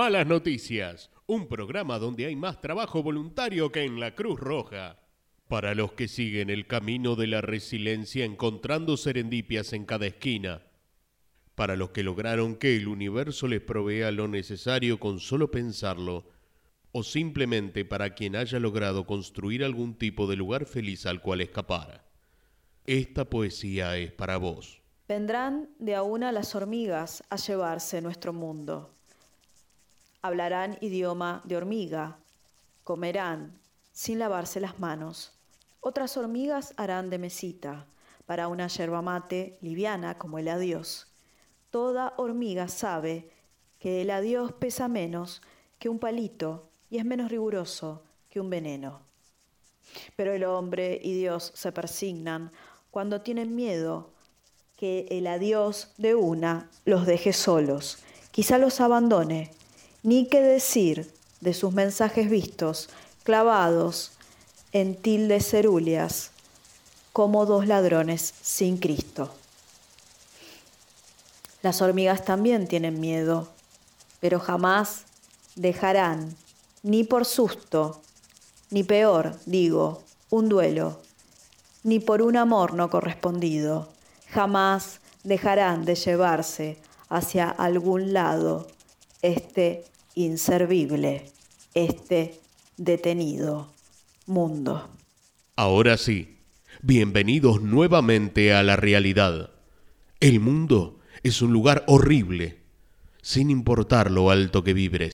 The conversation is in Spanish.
Malas Noticias, un programa donde hay más trabajo voluntario que en la Cruz Roja. Para los que siguen el camino de la resiliencia encontrando serendipias en cada esquina. Para los que lograron que el universo les provea lo necesario con solo pensarlo. O simplemente para quien haya logrado construir algún tipo de lugar feliz al cual escapar. Esta poesía es para vos. Vendrán de a una las hormigas a llevarse nuestro mundo. Hablarán idioma de hormiga, comerán sin lavarse las manos. Otras hormigas harán de mesita para una yerba mate liviana como el adiós. Toda hormiga sabe que el adiós pesa menos que un palito y es menos riguroso que un veneno. Pero el hombre y Dios se persignan cuando tienen miedo que el adiós de una los deje solos, quizá los abandone ni qué decir de sus mensajes vistos, clavados en tildes cerúleas, como dos ladrones sin Cristo. Las hormigas también tienen miedo, pero jamás dejarán, ni por susto, ni peor, digo, un duelo, ni por un amor no correspondido, jamás dejarán de llevarse hacia algún lado este inservible, este detenido mundo. Ahora sí, bienvenidos nuevamente a la realidad. El mundo es un lugar horrible, sin importar lo alto que vibres.